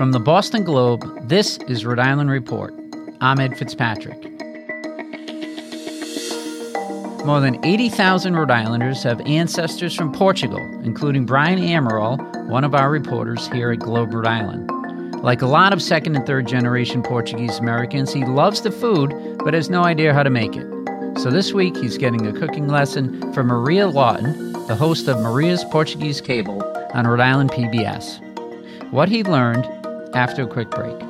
From the Boston Globe, this is Rhode Island Report. I'm Ed Fitzpatrick. More than 80,000 Rhode Islanders have ancestors from Portugal, including Brian Amaral, one of our reporters here at Globe Rhode Island. Like a lot of second and third generation Portuguese Americans, he loves the food but has no idea how to make it. So this week, he's getting a cooking lesson from Maria Lawton, the host of Maria's Portuguese Table on Rhode Island PBS. What he learned after a quick break.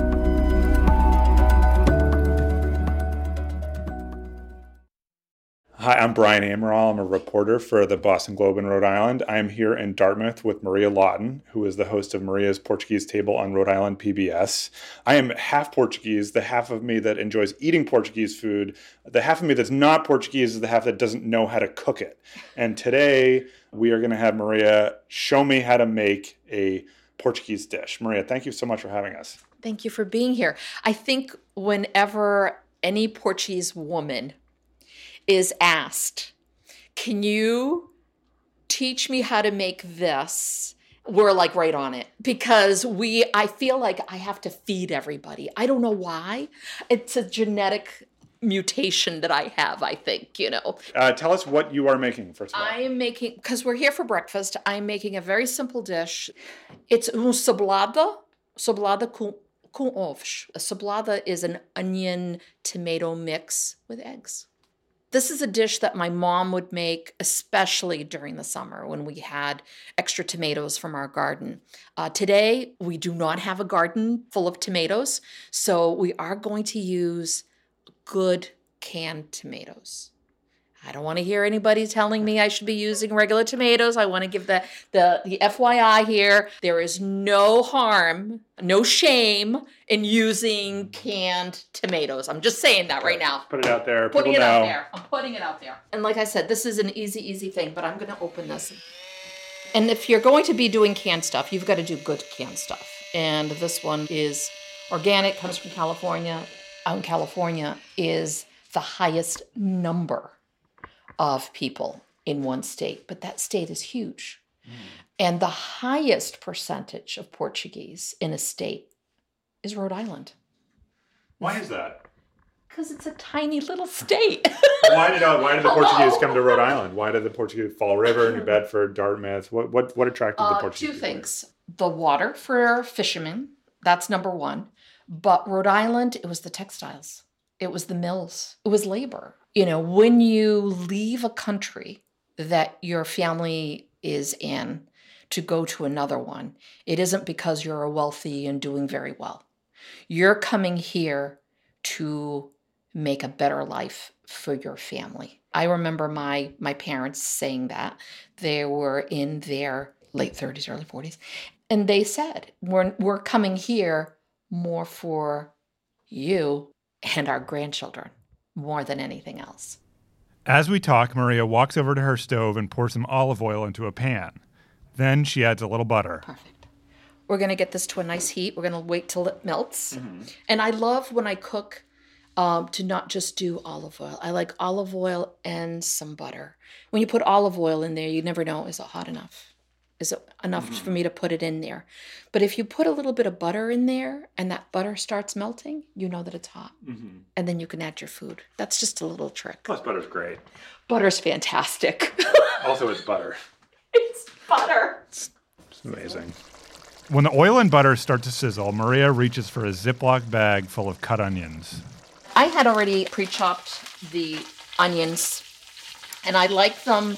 Hi, I'm Brian Amaral. I'm a reporter for the Boston Globe in Rhode Island. I'm here in Dartmouth with Maria Lawton, who is the host of Maria's Portuguese Table on Rhode Island PBS. I am half Portuguese, the half of me that enjoys eating Portuguese food. The half of me that's not Portuguese is the half that doesn't know how to cook it. And today we are going to have Maria show me how to make a Portuguese dish. Maria, thank you so much for having us. Thank you for being here. I think whenever any Portuguese woman is asked, Can you teach me how to make this? We're like right on it because we, I feel like I have to feed everybody. I don't know why. It's a genetic mutation that I have, I think, you know. Uh, tell us what you are making, first of all. I am making, because we're here for breakfast, I'm making a very simple dish. It's cebolada, cebolada com, com ovos. A cebolada is an onion tomato mix with eggs. This is a dish that my mom would make, especially during the summer when we had extra tomatoes from our garden. Uh, today, we do not have a garden full of tomatoes, so we are going to use good canned tomatoes. I don't want to hear anybody telling me I should be using regular tomatoes. I want to give the, the, the FYI here. There is no harm, no shame in using canned tomatoes. I'm just saying that right now. Put it out there. Putting People it out there. I'm putting it out there. And like I said, this is an easy, easy thing, but I'm going to open this. And if you're going to be doing canned stuff, you've got to do good canned stuff. And this one is organic, comes from California. Out in California is the highest number of people in one state, but that state is huge. And the highest percentage of Portuguese in a state is Rhode Island Why is that? because it's a tiny little state. why did uh, why did the Hello? Portuguese come to Rhode Island? Why did the Portuguese Fall River, New Bedford, Dartmouth? What what what attracted the Uh, Portuguese? two things the water for fishermen, that's number one. But Rhode Island, it was the textiles, it was the mills, it was labor. You know, when you leave a country that your family is in to go to another one, it isn't because you're wealthy and doing very well. You're coming here to make a better life for your family. I remember my my parents saying that. They were in their late 30s, early 40s, and they said, "We're we're coming here more for you and our grandchildren more than anything else." As we talk, Maria walks over to her stove and pours some olive oil into a pan. Then she adds a little butter. Perfect. We're going to get this to a nice heat. We're going to wait till it melts. And I love when I cook um, to not just do olive oil. I like olive oil and some butter. When you put olive oil in there, you never know is it hot enough? Is enough mm-hmm. for me to put it in there. But if you put a little bit of butter in there and that butter starts melting, you know that it's hot. Mm-hmm. And then you can add your food. That's just a little trick. Plus, butter's great. Butter's fantastic. also, it's butter. It's butter. It's, it's amazing. When the oil and butter start to sizzle, Maria reaches for a Ziploc bag full of cut onions. I had already pre chopped the onions, and I like them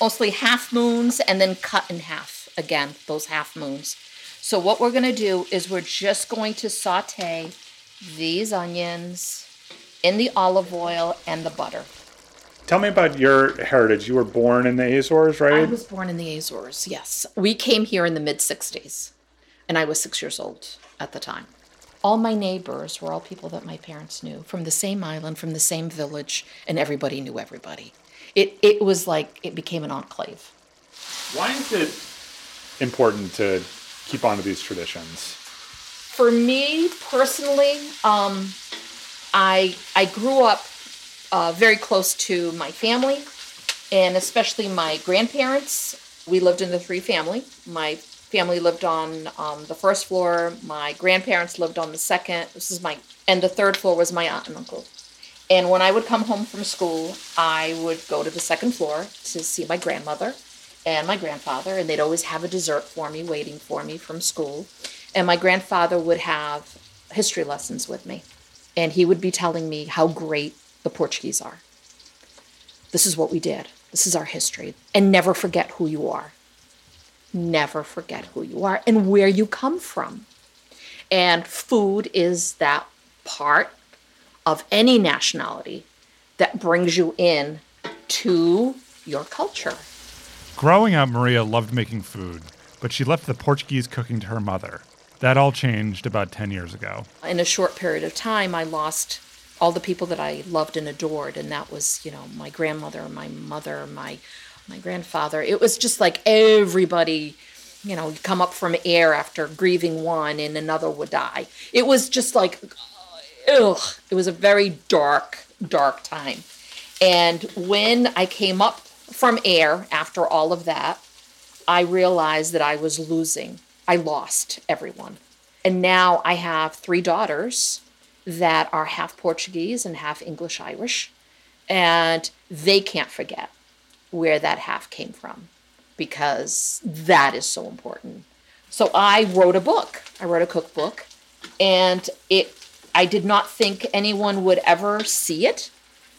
mostly half moons and then cut in half again, those half moons. So, what we're going to do is we're just going to saute these onions in the olive oil and the butter. Tell me about your heritage. You were born in the Azores, right? I was born in the Azores, yes. We came here in the mid 60s, and I was six years old at the time. All my neighbors were all people that my parents knew from the same island, from the same village, and everybody knew everybody. It, it was like it became an enclave. Why is it important to keep on to these traditions? For me personally, um, I, I grew up uh, very close to my family and especially my grandparents. We lived in the three family. My family lived on um, the first floor. My grandparents lived on the second. This is my and the third floor was my aunt and uncle. And when I would come home from school, I would go to the second floor to see my grandmother and my grandfather, and they'd always have a dessert for me waiting for me from school. And my grandfather would have history lessons with me, and he would be telling me how great the Portuguese are. This is what we did. This is our history. And never forget who you are. Never forget who you are and where you come from. And food is that part of any nationality that brings you in to your culture. Growing up, Maria loved making food, but she left the Portuguese cooking to her mother. That all changed about 10 years ago. In a short period of time, I lost all the people that I loved and adored, and that was, you know, my grandmother, my mother, my my grandfather. It was just like everybody, you know, come up from air after grieving one, and another would die. It was just like, ugh. It was a very dark, dark time. And when I came up from air after all of that, I realized that I was losing. I lost everyone. And now I have three daughters that are half Portuguese and half English Irish, and they can't forget where that half came from because that is so important. So I wrote a book. I wrote a cookbook, and it I did not think anyone would ever see it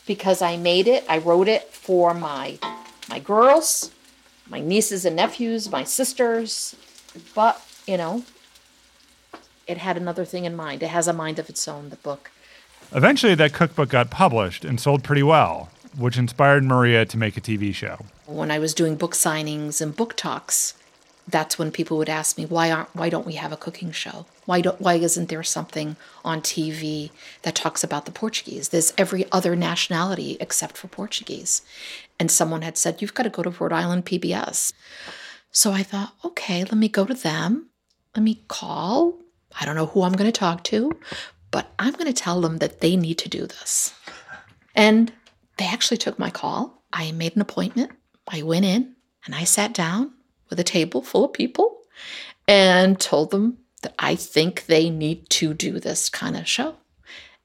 because I made it. I wrote it for my my girls, my nieces and nephews, my sisters, but you know, it had another thing in mind. It has a mind of its own, the book. Eventually, that cookbook got published and sold pretty well, which inspired Maria to make a TV show. When I was doing book signings and book talks, that's when people would ask me, "Why aren't? Why don't we have a cooking show? Why don't? Why isn't there something on TV that talks about the Portuguese? There's every other nationality except for Portuguese." And someone had said, "You've got to go to Rhode Island PBS." So I thought, okay, let me go to them. Let me call I don't know who I'm going to talk to, but I'm going to tell them that they need to do this. And they actually took my call. I made an appointment. I went in and I sat down with a table full of people and told them that I think they need to do this kind of show.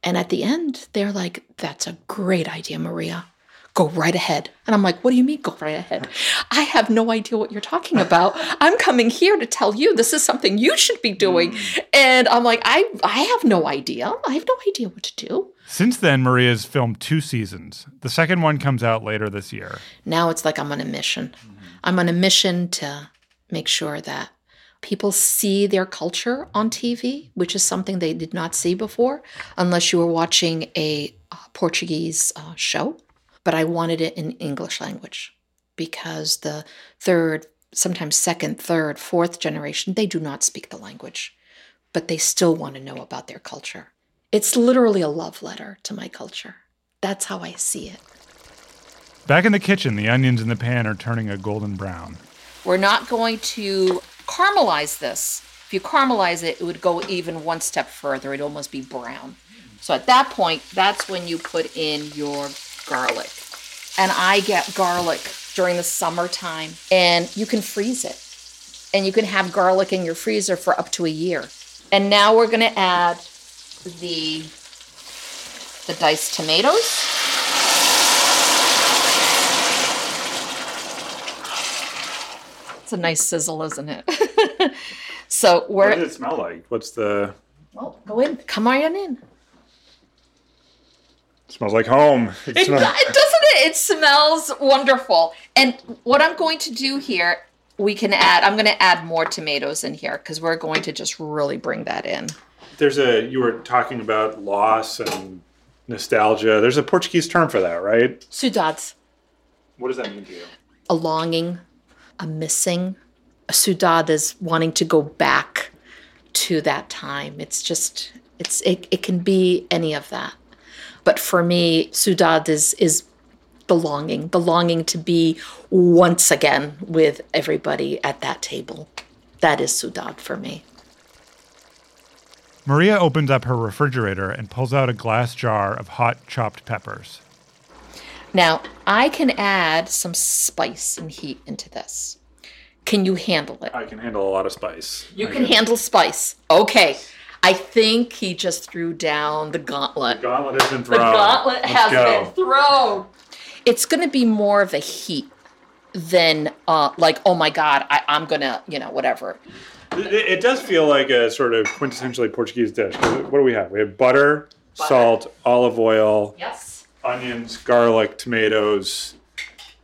And at the end, they're like, that's a great idea, Maria go right ahead. And I'm like, what do you mean go right ahead? I have no idea what you're talking about. I'm coming here to tell you this is something you should be doing. Mm. And I'm like, I, I have no idea. I have no idea what to do. Since then, Maria's filmed two seasons. The second one comes out later this year. Now it's like I'm on a mission. I'm on a mission to make sure that people see their culture on TV, which is something they did not see before, unless you were watching a uh, Portuguese uh, show but I wanted it in English language because the third, sometimes second, third, fourth generation, they do not speak the language, but they still want to know about their culture. It's literally a love letter to my culture. That's how I see it. Back in the kitchen, the onions in the pan are turning a golden brown. We're not going to caramelize this. If you caramelize it, it would go even one step further. It'd almost be brown. So at that point, that's when you put in your garlic. And I get garlic during the summertime, and you can freeze it. And you can have garlic in your freezer for up to a year. And now we're gonna add the the diced tomatoes. It's a nice sizzle, isn't it? so where What does it smell like? What's the? oh, go in, come on in. It smells like home. It It, smells- doesn't it? It smells wonderful. And what I'm going to do here, we can add. I'm going to add more tomatoes in here because we're going to just really bring that in. There's a. You were talking about loss and nostalgia. There's a Portuguese term for that, right? Saudades, What does that mean to you? a longing, a missing. A saudade is wanting to go back to that time. It's just it's it, it can be any of that. But for me, saudade is is belonging, belonging to be once again with everybody at that table. That is saudade for me. Maria opens up her refrigerator and pulls out a glass jar of hot chopped peppers. Now, I can add some spice and heat into this. Can you handle it? I can handle a lot of spice. You can handle spice. Okay. I think he just threw down the gauntlet. The gauntlet has been thrown. The gauntlet Let's has go. been thrown. It's going to be more of a heat than uh, like, oh my God, I, I'm going to, you know, whatever. It, it does feel like a sort of quintessentially Portuguese dish. What do we have? We have butter, salt, olive oil, Yes. Onions, garlic, tomatoes,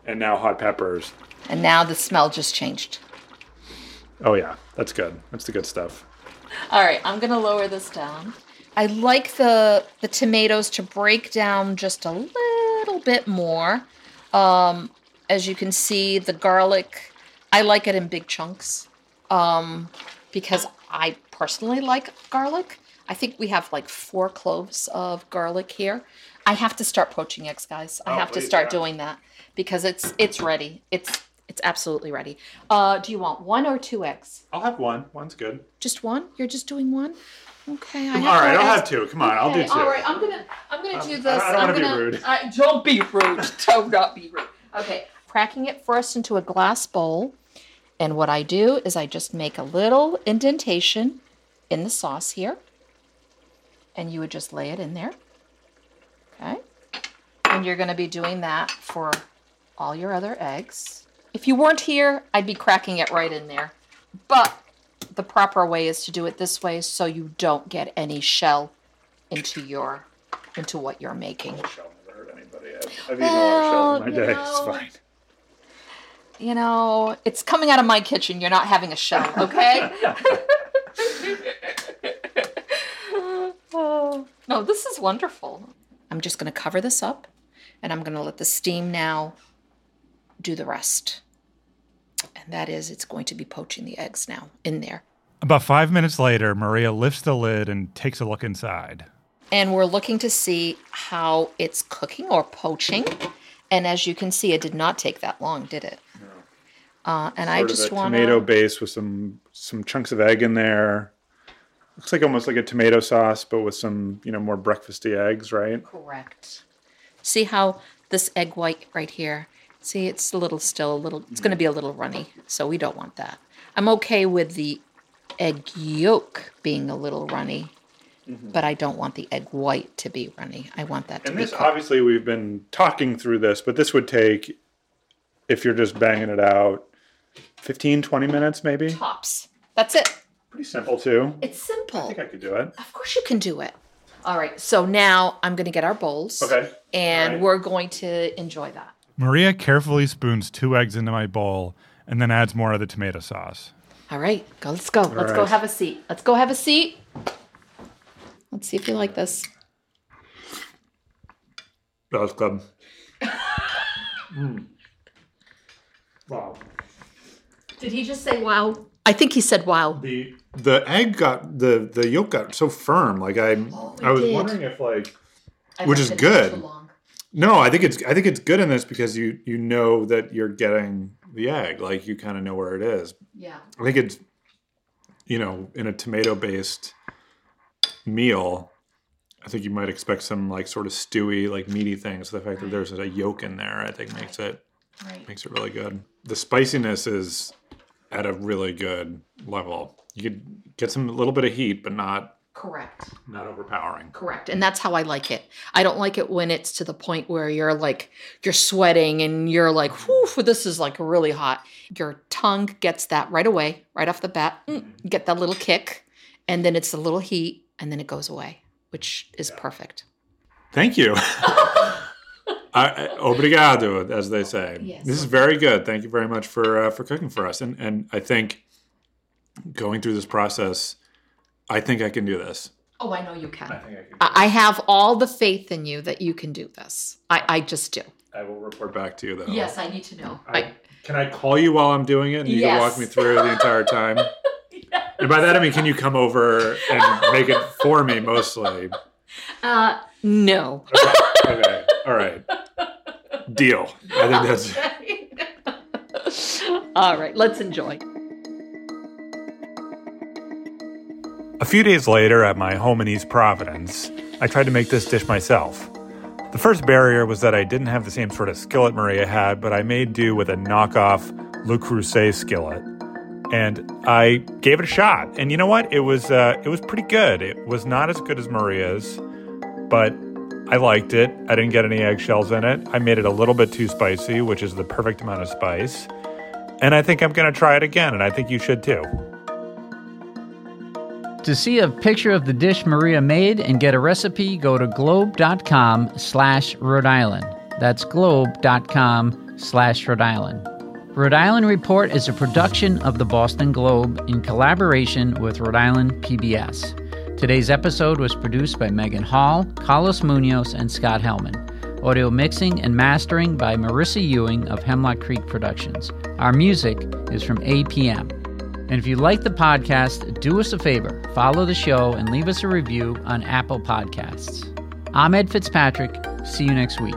and now hot peppers. And now the smell just changed. Oh yeah, that's good. That's the good stuff. All right, I'm gonna lower this down. I like the the tomatoes to break down just a little bit more. Um, as you can see, the garlic, I like it in big chunks um, because I personally like garlic. I think we have like four cloves of garlic here. I have to start poaching eggs, guys. I Oh, have to start yeah. doing that because it's it's ready. It's it's absolutely ready. Uh, do you want one or two eggs? I'll have one. One's good. Just one? You're just doing one? Okay. I All right, I'll have two. Come on, I'll do two. All right, I'm gonna I'm gonna do Um, this. I don't am wanna be gonna, rude. I, don't be rude. don't not be rude. Okay, cracking it first into a glass bowl, and what I do is I just make a little indentation in the sauce here, and you would just lay it in there. And you're gonna be doing that for all your other eggs. If you weren't here, I'd be cracking it right in there, but the proper way is to do it this way so you don't get any shell into your into what you're making. Shell never hurt anybody. I've, I've eaten a lot of shells in my day. you It's know. fine. You know, it's coming out of my kitchen. You're not having a shell, okay? Oh, no, this is wonderful. I'm just going to cover this up and I'm going to let the steam now do the rest. And that is, it's going to be poaching the eggs now in there. About five minutes later, Maria lifts the lid and takes a look inside. and we're looking to see how it's cooking or poaching. And as you can see, it did not take that long, did it? Uh, and I Sort of just a want tomato base with some some chunks of egg in there. Looks like almost like a tomato sauce, but with some you know more breakfasty eggs, right? Correct. See how this egg white right here? See, it's a little still a little. It's going to be a little runny, so we don't want that. I'm okay with the egg yolk being a little runny, mm-hmm. but I don't want the egg white to be runny. I want that to And be this obviously we've been talking through this, but this would take if you're just banging it out 15 20 minutes maybe. tops. That's it. Pretty simple too. It's simple. I think I could do it. Of course you can do it. All right. So now I'm going to get our bowls. Okay. And All right. we're going to enjoy that. Maria carefully spoons two eggs into my bowl and then adds more of the tomato sauce. All right. Go. Let's go. let's go have a seat. Let's go have a seat. Let's see if you like this. That was good. Mm. Wow. Did he just say wow? I think he said wow. The the egg got the the yolk got so firm. Like I Oh, I was did. wondering if like I Which is good. no, I think it's I think it's good in this because you you know that you're getting the egg. Like you kind of know where it is. Yeah. I think it's you know in a tomato based meal. I think you might expect some like sort of stewy, like meaty things. So the fact that there's a yolk in there, I think makes it Right. Makes it really good. The spiciness is at a really good level. You could get some a little bit of heat, but not Correct. not overpowering. Correct. And that's how I like it. I don't like it when it's to the point where you're like, you're sweating and you're like, whew, this is like really hot. Your tongue gets that right away, right off the bat. Mm, get that little kick, and then it's a little heat, and then it goes away, which is perfect. Thank you. I, obrigado, as they say. Yes. This is very good. Thank you very much for uh, for cooking for us. And and I think going through this process, I think I can do this. Oh, I know you can. I, think I can. I I have all the faith in you that you can do this. I, I just do. I will report back to you though. Yes, I need to know. I, I, can I call you while I'm doing it and you can walk me through the entire time? And by that I mean, can you come over and make it for me mostly? Uh, no. Okay. okay. All right. Deal. I think that's. all right, let's enjoy. A few days later, at my home in East Providence, I tried to make this dish myself. The first barrier was that I didn't have the same sort of skillet Maria had, but I made do with a knockoff Le Creuset skillet. And I gave it a shot. And you know what? It was uh, it was pretty good. It was not as good as Maria's, but I liked it. I didn't get any eggshells in it. I made it a little bit too spicy, which is the perfect amount of spice. And I think I'm going to try it again, and I think you should too. To see a picture of the dish Maria made and get a recipe, go to globe.com slash Rhode Island. That's globe.com slash Rhode Island. Rhode Island Report is a production of the Boston Globe in collaboration with Rhode Island PBS. Today's episode was produced by Megan Hall, Carlos Munoz, and Scott Hellman. Audio mixing and mastering by Marissa Ewing of Hemlock Creek Productions. Our music is from APM. And if you like the podcast, do us a favor follow the show and leave us a review on Apple Podcasts. I'm Ed Fitzpatrick. See you next week.